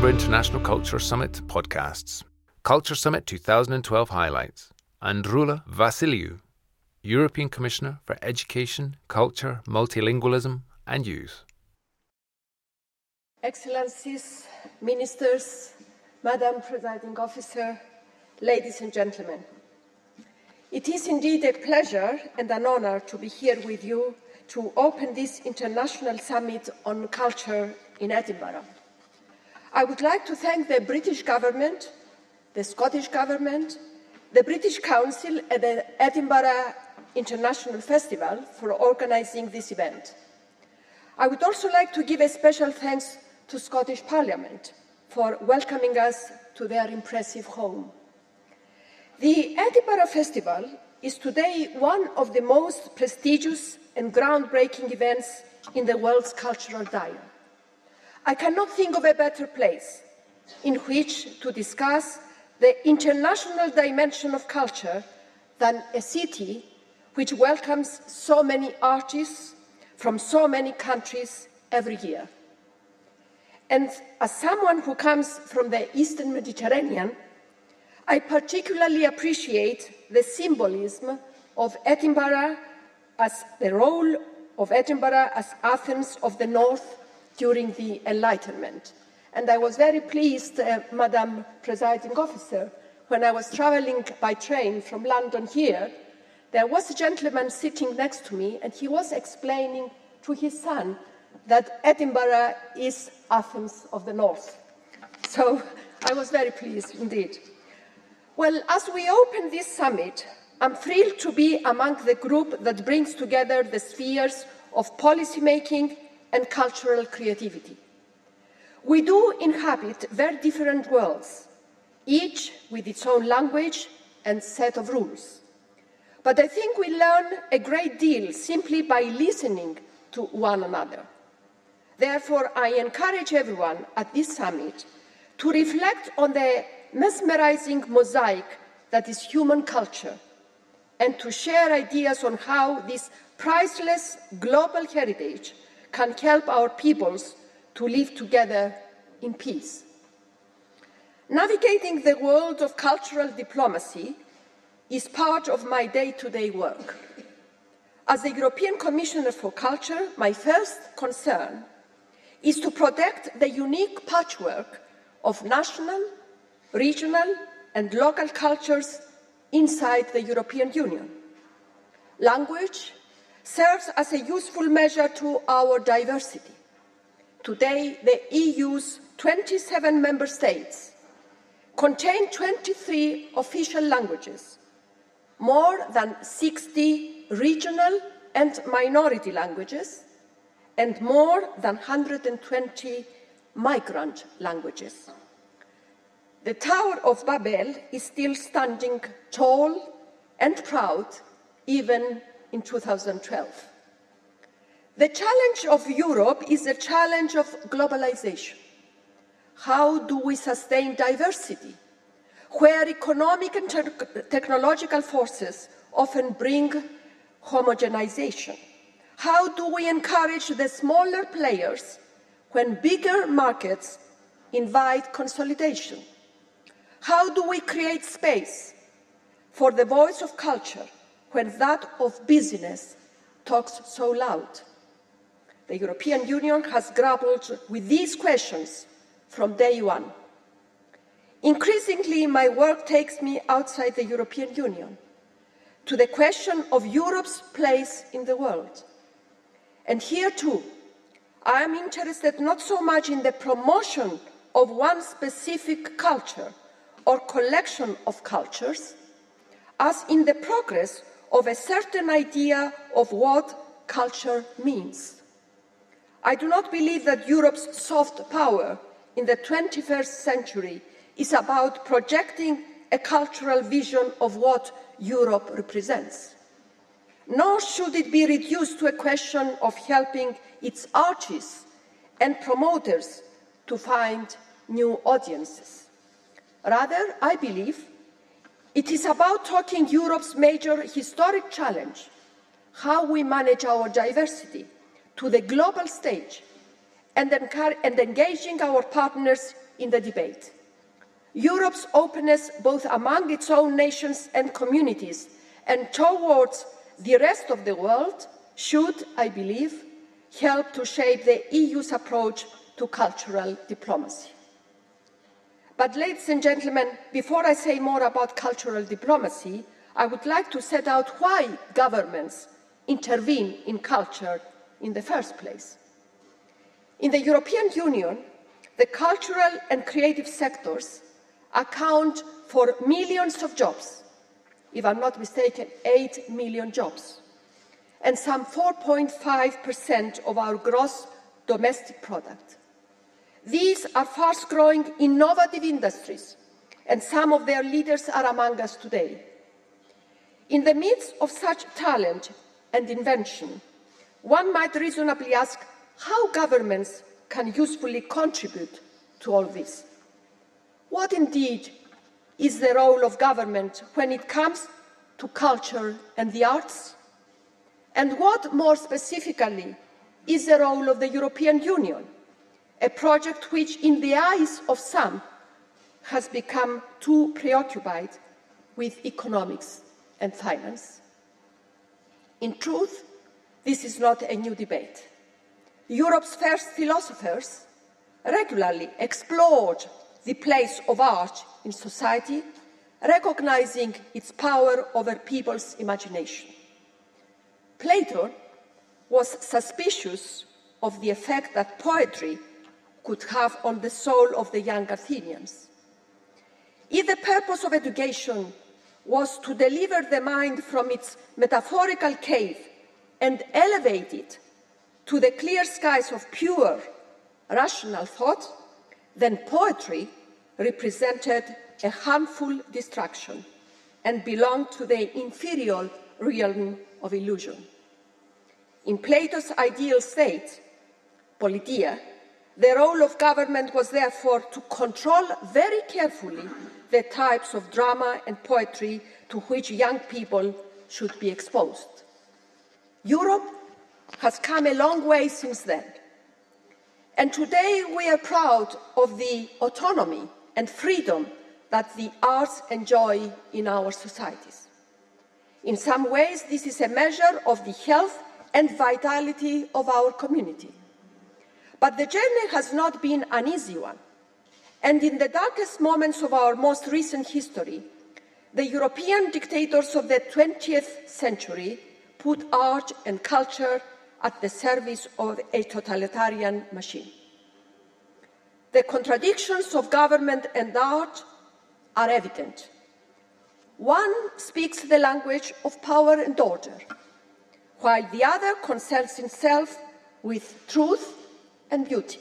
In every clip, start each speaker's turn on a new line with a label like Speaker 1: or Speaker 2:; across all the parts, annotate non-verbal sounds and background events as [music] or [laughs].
Speaker 1: Edinburgh International Culture Summit podcasts. Culture Summit 2012 highlights. Androula Vassiliou, European Commissioner for Education, Culture, Multilingualism and Youth.
Speaker 2: Excellencies, Ministers, Madam Presiding Officer, ladies and gentlemen. It is indeed a pleasure and an honor to be here with you to open this international summit on culture in Edinburgh. I would like to thank the British government, the Scottish government, the British Council and the Edinburgh International Festival for organising this event. I would also like to give a special thanks to Scottish Parliament for welcoming us to their impressive home. The Edinburgh Festival is today one of the most prestigious and groundbreaking events in the world's cultural diet. I cannot think of a better place in which to discuss the international dimension of culture than a city which welcomes so many artists from so many countries every year. And as someone who comes from the Eastern Mediterranean, I particularly appreciate the symbolism of Edinburgh as the role of Edinburgh as Athens of the North during the Enlightenment. And I was very pleased, uh, Madam Presiding Officer, when I was traveling by train from London here, there was a gentleman sitting next to me, and he was explaining to his son that Edinburgh is Athens of the North. So [laughs] I was very pleased indeed. Well, as we open this summit, I'm thrilled to be among the group that brings together the spheres of policymaking and cultural creativity. We do inhabit very different worlds, each with its own language and set of rules. But I think we learn a great deal simply by listening to one another. Therefore, I encourage everyone at this summit to reflect on the mesmerizing mosaic that is human culture and to share ideas on how this priceless global heritage can help our peoples to live together in peace. Navigating the world of cultural diplomacy is part of my day to day work. As the European Commissioner for Culture, my first concern is to protect the unique patchwork of national, regional, and local cultures inside the European Union. Language serves as a useful measure to our diversity. Today, the EU's 27 member states contain 23 official languages, more than 60 regional and minority languages, and more than 120 migrant languages. The Tower of Babel is still standing tall and proud even in 2012. The challenge of Europe is the challenge of globalization. How do we sustain diversity where economic and te technological forces often bring homogenization? How do we encourage the smaller players when bigger markets invite consolidation? How do we create space for the voice of culture when that of business talks so loud? The European Union has grappled with these questions from day one. Increasingly, my work takes me outside the European Union to the question of Europe's place in the world. And here too, I am interested not so much in the promotion of one specific culture or collection of cultures as in the progress of a certain idea of what culture means. I do not believe that Europe's soft power in the 21st century is about projecting a cultural vision of what Europe represents. Nor should it be reduced to a question of helping its artists and promoters to find new audiences. Rather, I believe it is about talking Europe's major historic challenge, how we manage our diversity, to the global stage, and, and engaging our partners in the debate. Europe's openness, both among its own nations and communities and towards the rest of the world, should, I believe, help to shape the EU's approach to cultural diplomacy. But, ladies and gentlemen, before I say more about cultural diplomacy, I would like to set out why governments intervene in culture in the first place. In the European Union, the cultural and creative sectors account for millions of jobs, if I'm not mistaken, 8 million jobs, and some 4.5% of our gross domestic product. These are fast growing, innovative industries, and some of their leaders are among us today. In the midst of such talent and invention, one might reasonably ask how governments can usefully contribute to all this. What indeed is the role of government when it comes to culture and the arts? And what, more specifically, is the role of the European Union, a project which, in the eyes of some, has become too preoccupied with economics and finance? In truth, this is not a new debate. Europe's first philosophers regularly explored the place of art in society, recognizing its power over people's imagination. Plato was suspicious of the effect that poetry could have on the soul of the young Athenians. If the purpose of education was to deliver the mind from its metaphorical cave and elevate it to the clear skies of pure, rational thought, then poetry represented a harmful distraction and belonged to the inferior realm of illusion. In Plato's ideal state, Politeia, the role of government was therefore to control very carefully the types of drama and poetry to which young people should be exposed. Europe has come a long way since then. And today we are proud of the autonomy and freedom that the arts enjoy in our societies. In some ways, this is a measure of the health and vitality of our community. But the journey has not been an easy one. And in the darkest moments of our most recent history, the European dictators of the 20th century put art and culture at the service of a totalitarian machine. The contradictions of government and art are evident. One speaks the language of power and order, while the other concerns itself with truth and beauty.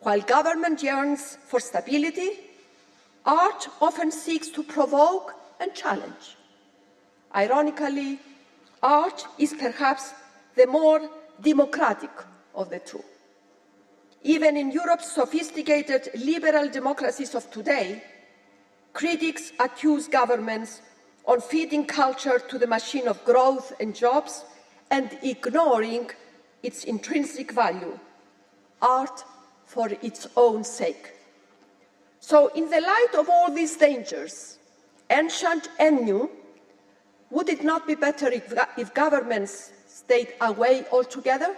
Speaker 2: While government yearns for stability, art often seeks to provoke and challenge. Ironically, art is perhaps the more democratic of the two. Even in Europe's sophisticated liberal democracies of today, critics accuse governments on feeding culture to the machine of growth and jobs and ignoring its intrinsic value, art for its own sake. So, in the light of all these dangers, ancient and new, would it not be better if, if governments stayed away altogether?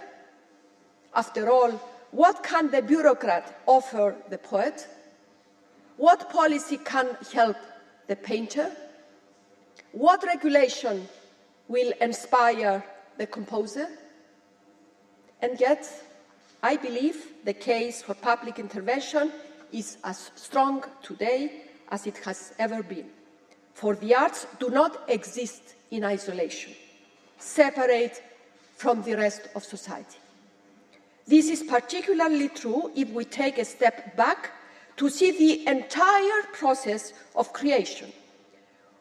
Speaker 2: After all, what can the bureaucrat offer the poet? What policy can help the painter? What regulation will inspire the composer? And yet, I believe the case for public intervention is as strong today as it has ever been. For the arts do not exist in isolation, separate from the rest of society. This is particularly true if we take a step back to see the entire process of creation,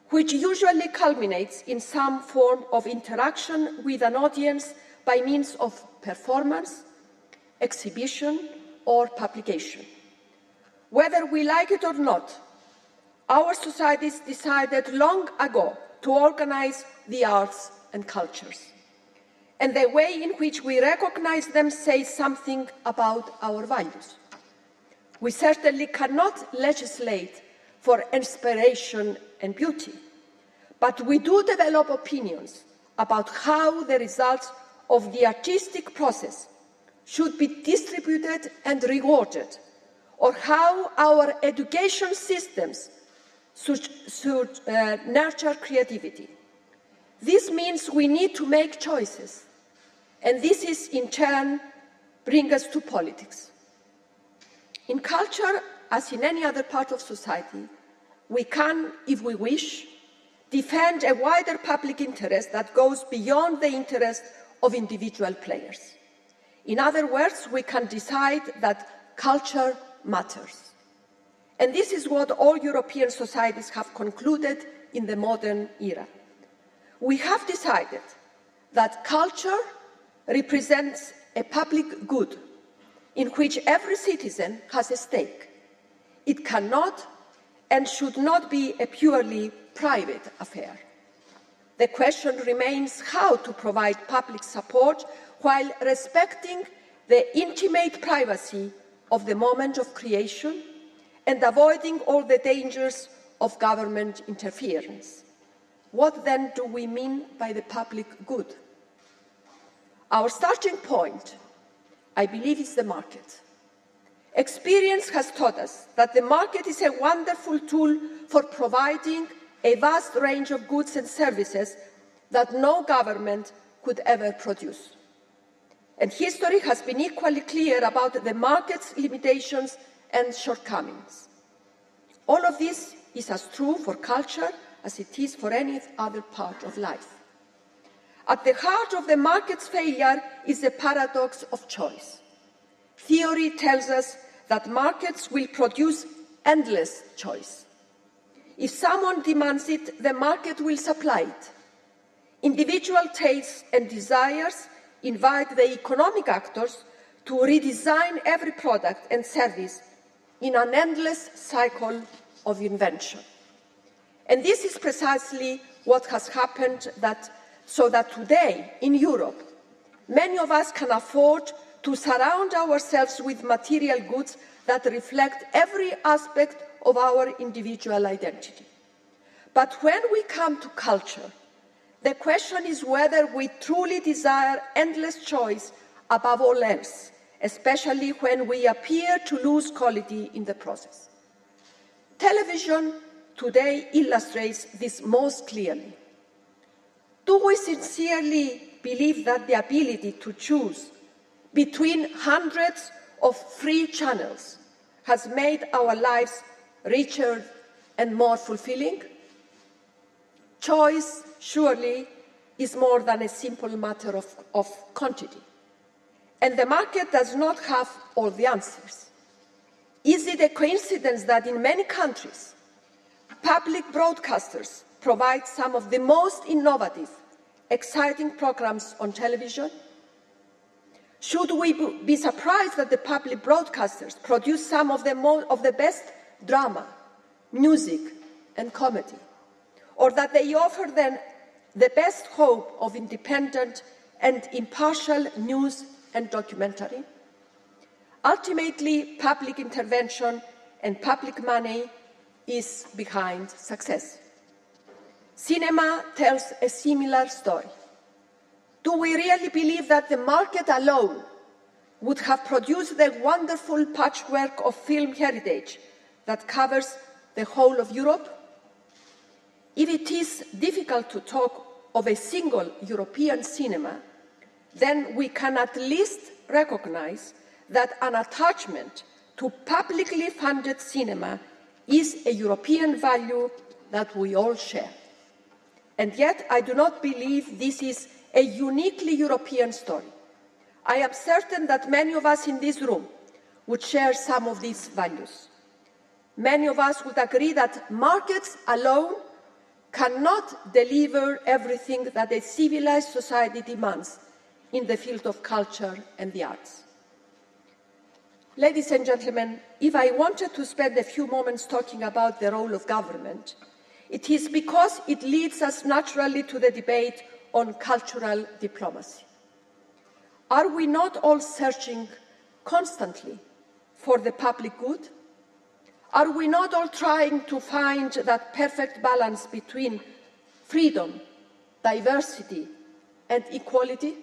Speaker 2: which usually culminates in some form of interaction with an audience by means of performance, exhibition, or publication. Whether we like it or not, our societies decided long ago to organize the arts and cultures. and the way in which we recognize them says something about our values. We certainly cannot legislate for inspiration and beauty, but we do develop opinions about how the results of the artistic process should be distributed and rewarded, or how our education systems should, should uh, nurture creativity. This means we need to make choices, and this is in turn bring us to politics. In culture, as in any other part of society, we can, if we wish, defend a wider public interest that goes beyond the interest of individual players. In other words, we can decide that culture matters. And this is what all European societies have concluded in the modern era. We have decided that culture represents a public good in which every citizen has a stake. It cannot and should not be a purely private affair. The question remains how to provide public support while respecting the intimate privacy of the moment of creation and avoiding all the dangers of government interference. What then do we mean by the public good? Our starting point, I believe, is the market. Experience has taught us that the market is a wonderful tool for providing a vast range of goods and services that no government could ever produce. And history has been equally clear about the market's limitations and shortcomings. All of this is as true for culture as it is for any other part of life. At the heart of the market's failure is the paradox of choice. Theory tells us that markets will produce endless choice. If someone demands it, the market will supply it. Individual tastes and desires invite the economic actors to redesign every product and service in an endless cycle of invention. And this is precisely what has happened that, so that today in Europe, many of us can afford to surround ourselves with material goods that reflect every aspect of our individual identity. But when we come to culture, the question is whether we truly desire endless choice above all else, especially when we appear to lose quality in the process. Television today illustrates this most clearly. Do we sincerely believe that the ability to choose between hundreds of free channels has made our lives richer and more fulfilling? Choice, surely, is more than a simple matter of, of quantity. And the market does not have all the answers. Is it a coincidence that in many countries, Public broadcasters provide some of the most innovative, exciting programs on television. Should we be surprised that the public broadcasters produce some of the, of the best drama, music, and comedy? Or that they offer them the best hope of independent and impartial news and documentary? Ultimately, public intervention and public money is behind success. Cinema tells a similar story. Do we really believe that the market alone would have produced the wonderful patchwork of film heritage that covers the whole of Europe? If it is difficult to talk of a single European cinema, then we can at least recognize that an attachment to publicly funded cinema is a European value that we all share. And yet, I do not believe this is a uniquely European story. I am certain that many of us in this room would share some of these values. Many of us would agree that markets alone cannot deliver everything that a civilized society demands in the field of culture and the arts. Ladies and gentlemen, if I wanted to spend a few moments talking about the role of government, it is because it leads us naturally to the debate on cultural diplomacy. are we not all searching constantly for the public good? Are we not all trying to find that perfect balance between freedom, diversity, and equality?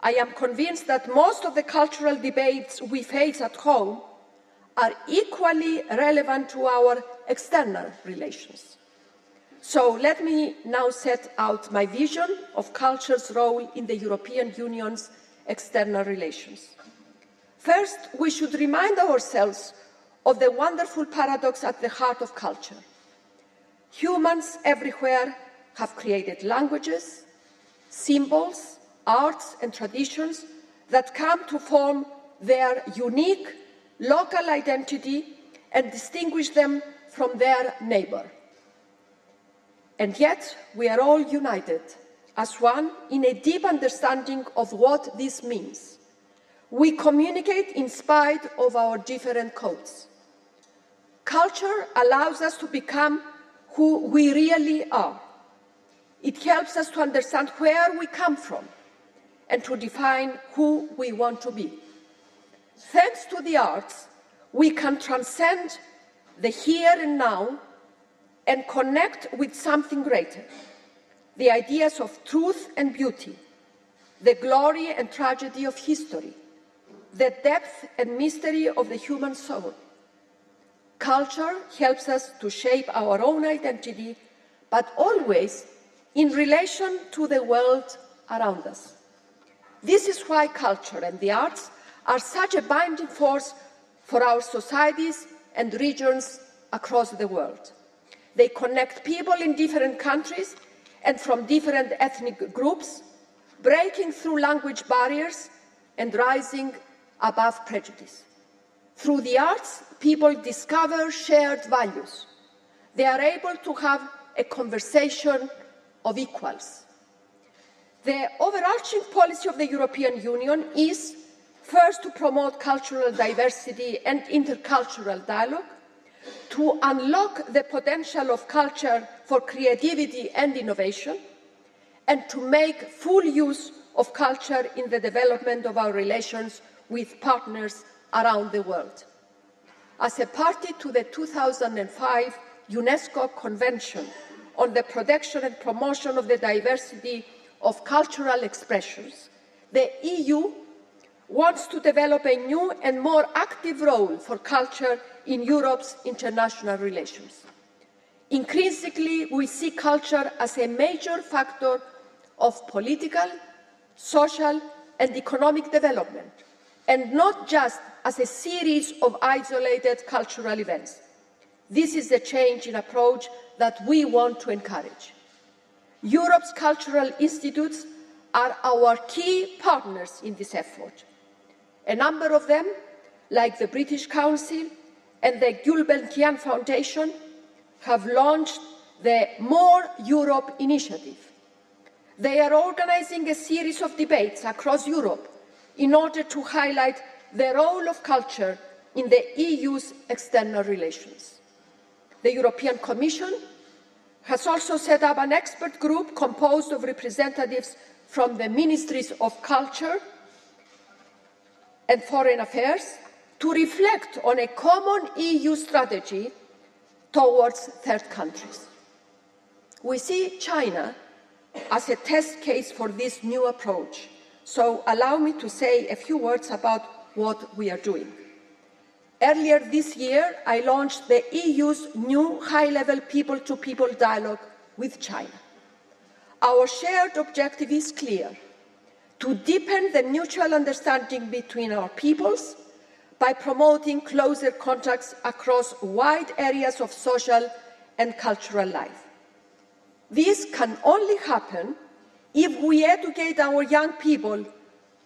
Speaker 2: I am convinced that most of the cultural debates we face at home are equally relevant to our external relations. So let me now set out my vision of culture's role in the European Union's external relations. First, we should remind ourselves of the wonderful paradox at the heart of culture. Humans everywhere have created languages, symbols, arts, and traditions that come to form their unique local identity and distinguish them from their neighbor. And yet, we are all united as one in a deep understanding of what this means. We communicate in spite of our different codes. Culture allows us to become who we really are. It helps us to understand where we come from and to define who we want to be. Thanks to the arts, we can transcend the here and now and connect with something greater the ideas of truth and beauty, the glory and tragedy of history, the depth and mystery of the human soul. Culture helps us to shape our own identity, but always in relation to the world around us. This is why culture and the arts are such a binding force for our societies and regions across the world. They connect people in different countries and from different ethnic groups, breaking through language barriers and rising above prejudice. Through the arts, people discover shared values. They are able to have a conversation of equals. The overarching policy of the European Union is first to promote cultural diversity and intercultural dialogue, to unlock the potential of culture for creativity and innovation, and to make full use of culture in the development of our relations with partners around the world. As a party to the 2005 UNESCO Convention on the protection and promotion of the diversity of cultural expressions, the EU wants to develop a new and more active role for culture in Europe's international relations. Increasingly, we see culture as a major factor of political, social, and economic development, and not just as a series of isolated cultural events. This is a change in approach that we want to encourage. Europe's cultural institutes are our key partners in this effort. A number of them, like the British Council and the Gulbenkian Foundation, have launched the More Europe initiative. They are organizing a series of debates across Europe in order to highlight the role of culture in the EU's external relations. The European Commission has also set up an expert group composed of representatives from the Ministries of Culture and Foreign Affairs to reflect on a common EU strategy towards third countries. We see China as a test case for this new approach, so allow me to say a few words about what we are doing. Earlier this year, I launched the EU's new high level people to people dialogue with China. Our shared objective is clear to deepen the mutual understanding between our peoples by promoting closer contacts across wide areas of social and cultural life. This can only happen if we educate our young people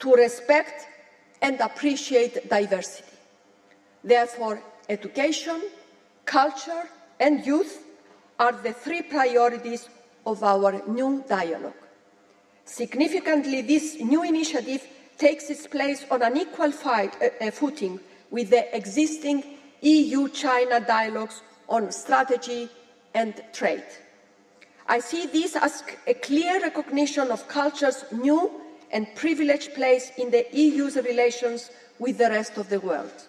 Speaker 2: to respect and appreciate diversity. Therefore, education, culture, and youth are the three priorities of our new dialogue. Significantly, this new initiative takes its place on an equal fight, uh, uh, footing with the existing EU China dialogues on strategy and trade. I see this as a clear recognition of culture's new and privileged place in the EU's relations with the rest of the world.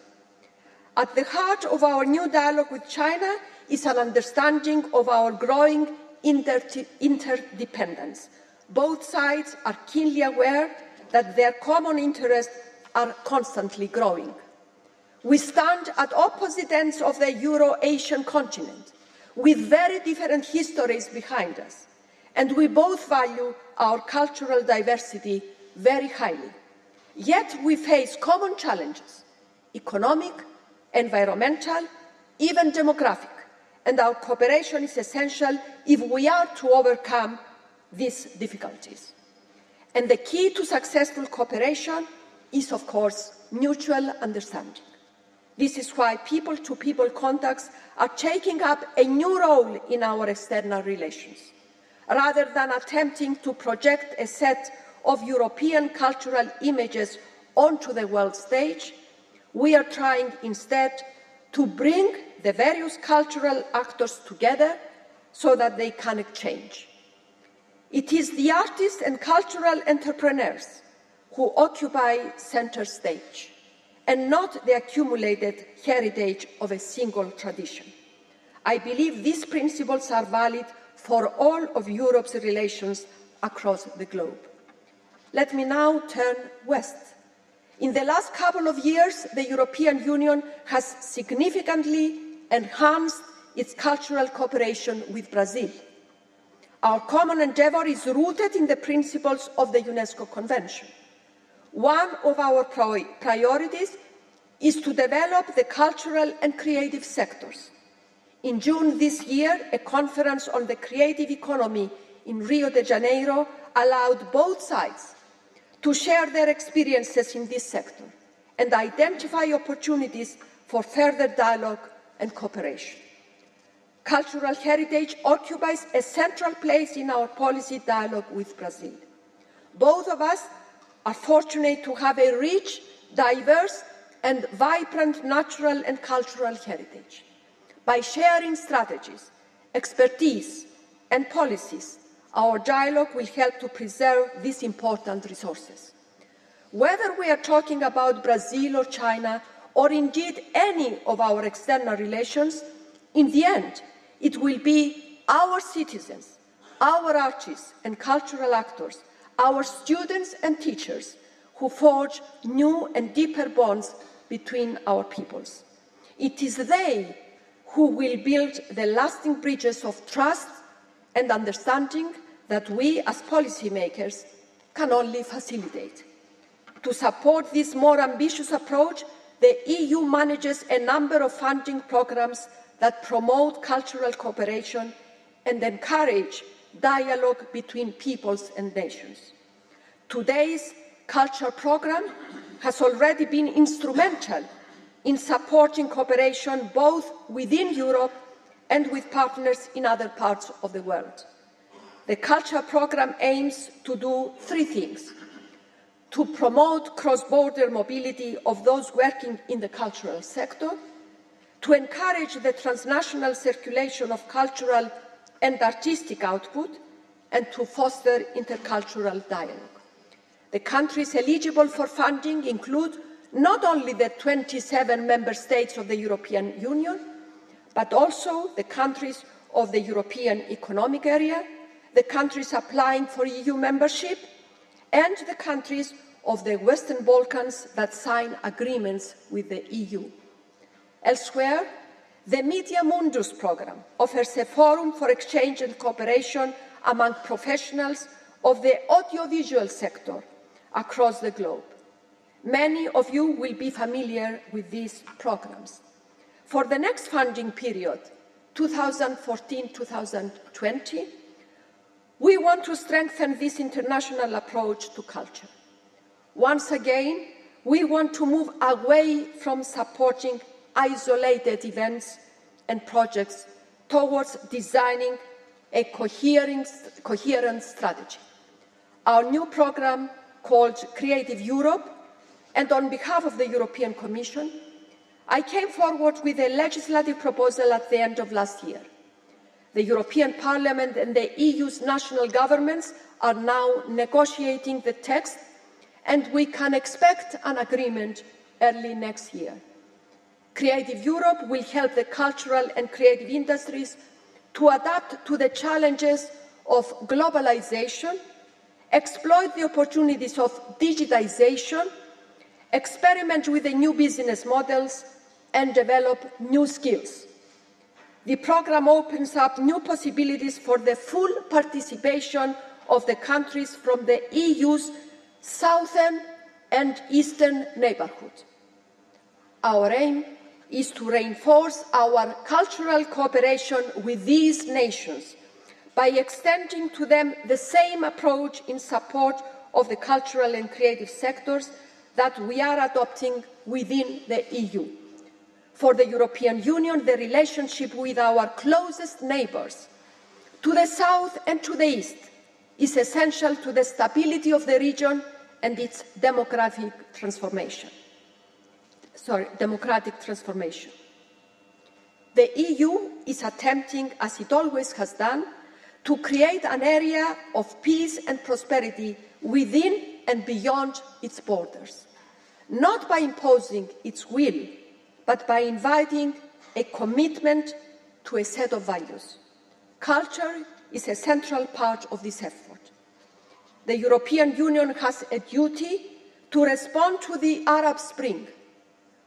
Speaker 2: At the heart of our new dialogue with China is an understanding of our growing inter interdependence. Both sides are keenly aware that their common interests are constantly growing. We stand at opposite ends of the Euro Asian continent with very different histories behind us, and we both value our cultural diversity very highly. Yet we face common challenges economic, environmental, even demographic, and our cooperation is essential if we are to overcome these difficulties. And the key to successful cooperation is, of course, mutual understanding. This is why people to people contacts are taking up a new role in our external relations. Rather than attempting to project a set of European cultural images onto the world stage, we are trying instead to bring the various cultural actors together so that they can exchange. It is the artists and cultural entrepreneurs who occupy center stage and not the accumulated heritage of a single tradition. I believe these principles are valid for all of Europe's relations across the globe. Let me now turn west. In the last couple of years, the European Union has significantly enhanced its cultural cooperation with Brazil. Our common endeavour is rooted in the principles of the UNESCO Convention. One of our priorities is to develop the cultural and creative sectors. In June this year, a conference on the creative economy in Rio de Janeiro allowed both sides to share their experiences in this sector and identify opportunities for further dialogue and cooperation. Cultural heritage occupies a central place in our policy dialogue with Brazil. Both of us are fortunate to have a rich, diverse, and vibrant natural and cultural heritage. By sharing strategies, expertise, and policies, our dialogue will help to preserve these important resources. Whether we are talking about Brazil or China, or indeed any of our external relations, in the end, it will be our citizens, our artists and cultural actors our students and teachers who forge new and deeper bonds between our peoples. It is they who will build the lasting bridges of trust and understanding that we as policymakers can only facilitate. To support this more ambitious approach, the EU manages a number of funding programs that promote cultural cooperation and encourage dialogue between peoples and nations. Today's culture program has already been instrumental in supporting cooperation both within Europe and with partners in other parts of the world. The culture program aims to do three things. To promote cross border mobility of those working in the cultural sector, to encourage the transnational circulation of cultural and artistic output, and to foster intercultural dialogue. The countries eligible for funding include not only the 27 member states of the European Union, but also the countries of the European Economic Area, the countries applying for EU membership, and the countries of the Western Balkans that sign agreements with the EU. Elsewhere, the Media Mundus programme offers a forum for exchange and cooperation among professionals of the audiovisual sector across the globe. Many of you will be familiar with these programs. For the next funding period, 2014-2020, we want to strengthen this international approach to culture. Once again, we want to move away from supporting isolated events and projects towards designing a coherent, coherent strategy. Our new program called Creative Europe, and on behalf of the European Commission, I came forward with a legislative proposal at the end of last year. The European Parliament and the EU's national governments are now negotiating the text and we can expect an agreement early next year. Creative Europe will help the cultural and creative industries to adapt to the challenges of globalization, exploit the opportunities of digitization, experiment with the new business models, and develop new skills. The program opens up new possibilities for the full participation of the countries from the EU's southern and eastern neighbourhood. Our aim is to reinforce our cultural cooperation with these nations by extending to them the same approach in support of the cultural and creative sectors that we are adopting within the EU. For the European Union, the relationship with our closest neighbours, to the south and to the east, is essential to the stability of the region and its democratic transformation. Sorry, democratic transformation. The EU is attempting, as it always has done, to create an area of peace and prosperity within and beyond its borders, not by imposing its will, but by inviting a commitment to a set of values. Culture is a central part of this effort. The European Union has a duty to respond to the Arab Spring.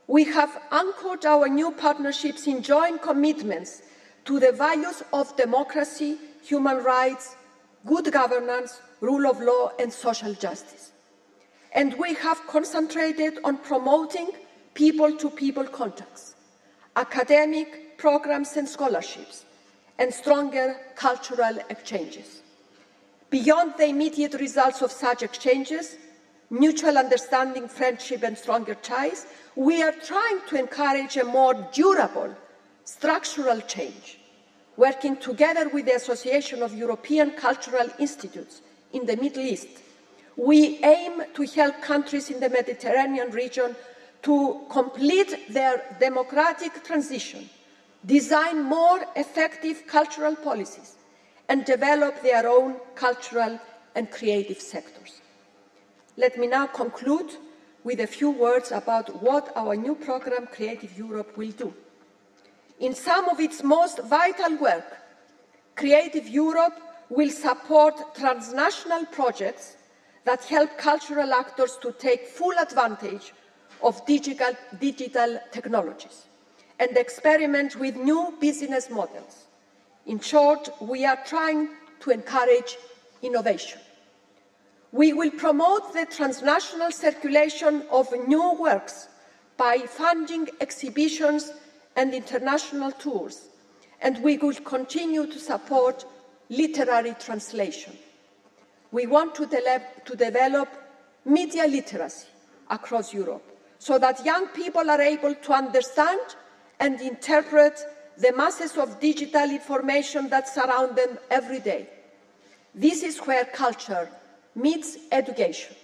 Speaker 2: We have anchored our new partnerships in joint commitments to the values of democracy, human rights, good governance, rule of law, and social justice. And we have concentrated on promoting people to people contacts, academic programs and scholarships, and stronger cultural exchanges. Beyond the immediate results of such exchanges, mutual understanding, friendship, and stronger ties, we are trying to encourage a more durable structural change, working together with the Association of European Cultural Institutes in the Middle East. We aim to help countries in the Mediterranean region to complete their democratic transition, design more effective cultural policies, and develop their own cultural and creative sectors. Let me now conclude with a few words about what our new program, Creative Europe, will do. In some of its most vital work, Creative Europe will support transnational projects that help cultural actors to take full advantage of digital, digital technologies and experiment with new business models. In short, we are trying to encourage innovation. We will promote the transnational circulation of new works by funding exhibitions and international tours, and we will continue to support literary translation. We want to, de to develop media literacy across Europe so that young people are able to understand and interpret the masses of digital information that surround them every day. This is where culture meets education.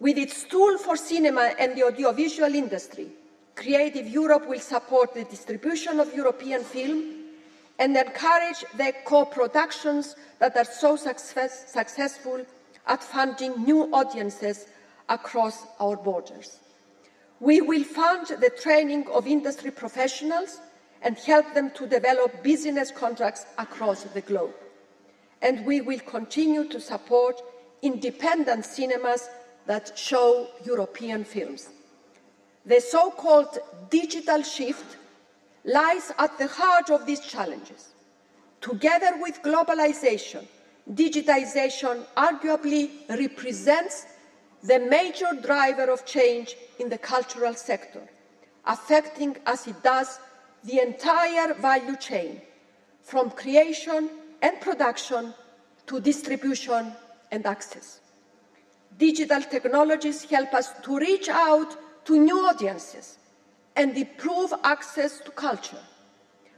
Speaker 2: With its tool for cinema and the audiovisual industry, Creative Europe will support the distribution of European film and encourage the co-productions that are so success successful at funding new audiences across our borders. We will fund the training of industry professionals and help them to develop business contracts across the globe. And we will continue to support independent cinemas that show European films. The so-called digital shift lies at the heart of these challenges. Together with globalization, digitization arguably represents the major driver of change in the cultural sector, affecting as it does the entire value chain, from creation and production to distribution and access. Digital technologies help us to reach out to new audiences and improve access to culture.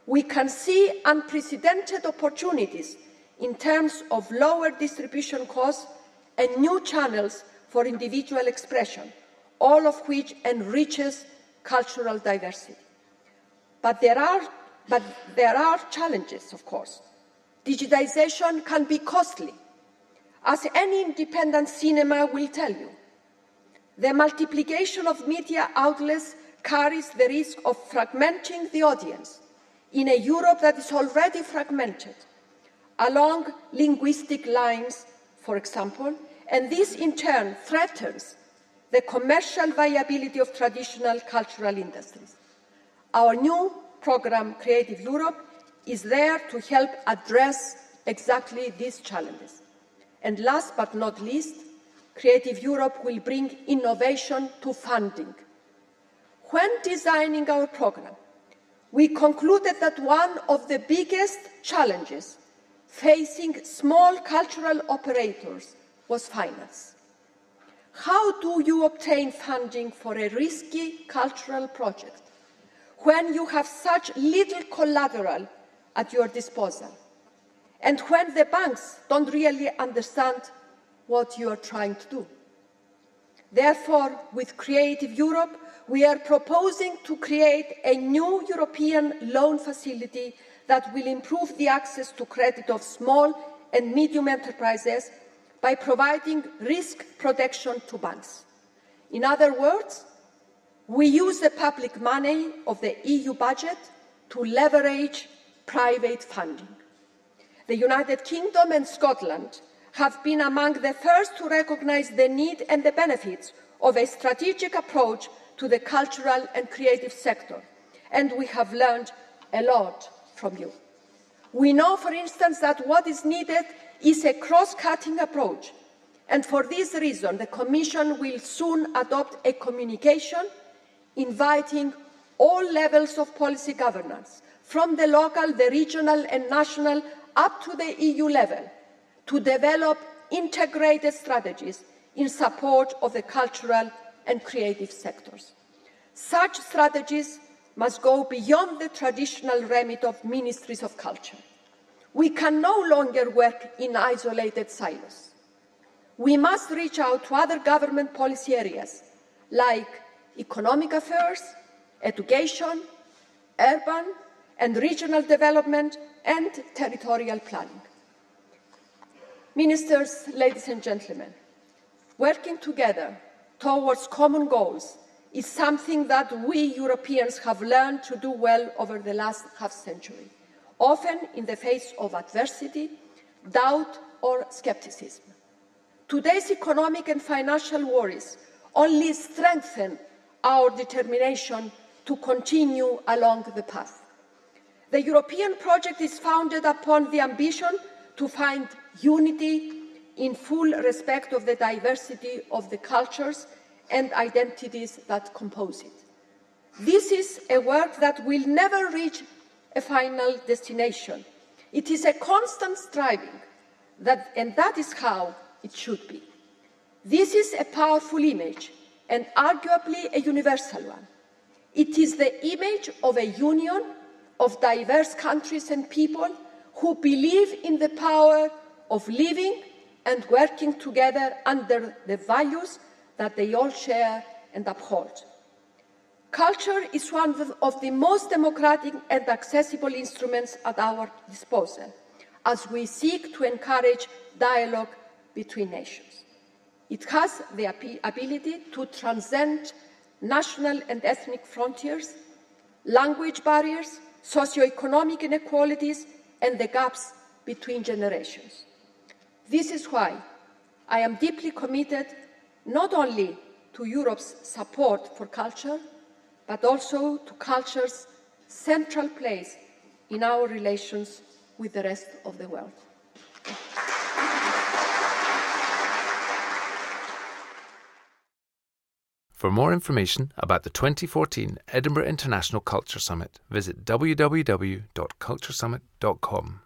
Speaker 2: We can see unprecedented opportunities in terms of lower distribution costs and new channels for individual expression, all of which enriches cultural diversity. But there are, but there are challenges, of course. Digitization can be costly. As any independent cinema will tell you, The multiplication of media outlets carries the risk of fragmenting the audience in a Europe that is already fragmented along linguistic lines, for example, and this in turn threatens the commercial viability of traditional cultural industries. Our new program, Creative Europe, is there to help address exactly these challenges. And last but not least, Creative Europe will bring innovation to funding. When designing our program, we concluded that one of the biggest challenges facing small cultural operators was finance. How do you obtain funding for a risky cultural project when you have such little collateral at your disposal and when the banks don't really understand what you are trying to do? Therefore, with Creative Europe, we are proposing to create a new European loan facility that will improve the access to credit of small and medium enterprises by providing risk protection to banks. In other words, we use the public money of the EU budget to leverage private funding. The United Kingdom and Scotland have been among the first to recognise the need and the benefits of a strategic approach to the cultural and creative sector, and we have learned a lot from you. We know, for instance, that what is needed is a cross cutting approach, and for this reason, the Commission will soon adopt a communication inviting all levels of policy governance, from the local, the regional, and national up to the EU level, to develop integrated strategies in support of the cultural and creative sectors. Such strategies must go beyond the traditional remit of ministries of culture. We can no longer work in isolated silos. We must reach out to other government policy areas like economic affairs, education, urban and regional development, and territorial planning. Ministers, ladies and gentlemen, working together towards common goals is something that we Europeans have learned to do well over the last half century, often in the face of adversity, doubt, or skepticism. Today's economic and financial worries only strengthen our determination to continue along the path. The European project is founded upon the ambition to find unity in full respect of the diversity of the cultures and identities that compose it. This is a work that will never reach a final destination. It is a constant striving, that, and that is how it should be. This is a powerful image and arguably a universal one. It is the image of a union of diverse countries and people who believe in the power of living and working together under the values that they all share and uphold. Culture is one of the most democratic and accessible instruments at our disposal as we seek to encourage dialogue between nations. It has the ability to transcend national and ethnic frontiers, language barriers, socio-economic inequalities, and the gaps between generations. This is why I am deeply committed not only to Europe's support for culture, but also to culture's central place in our relations with the rest of the world.
Speaker 1: For more information about the 2014 Edinburgh International Culture Summit, visit www.culturesummit.com.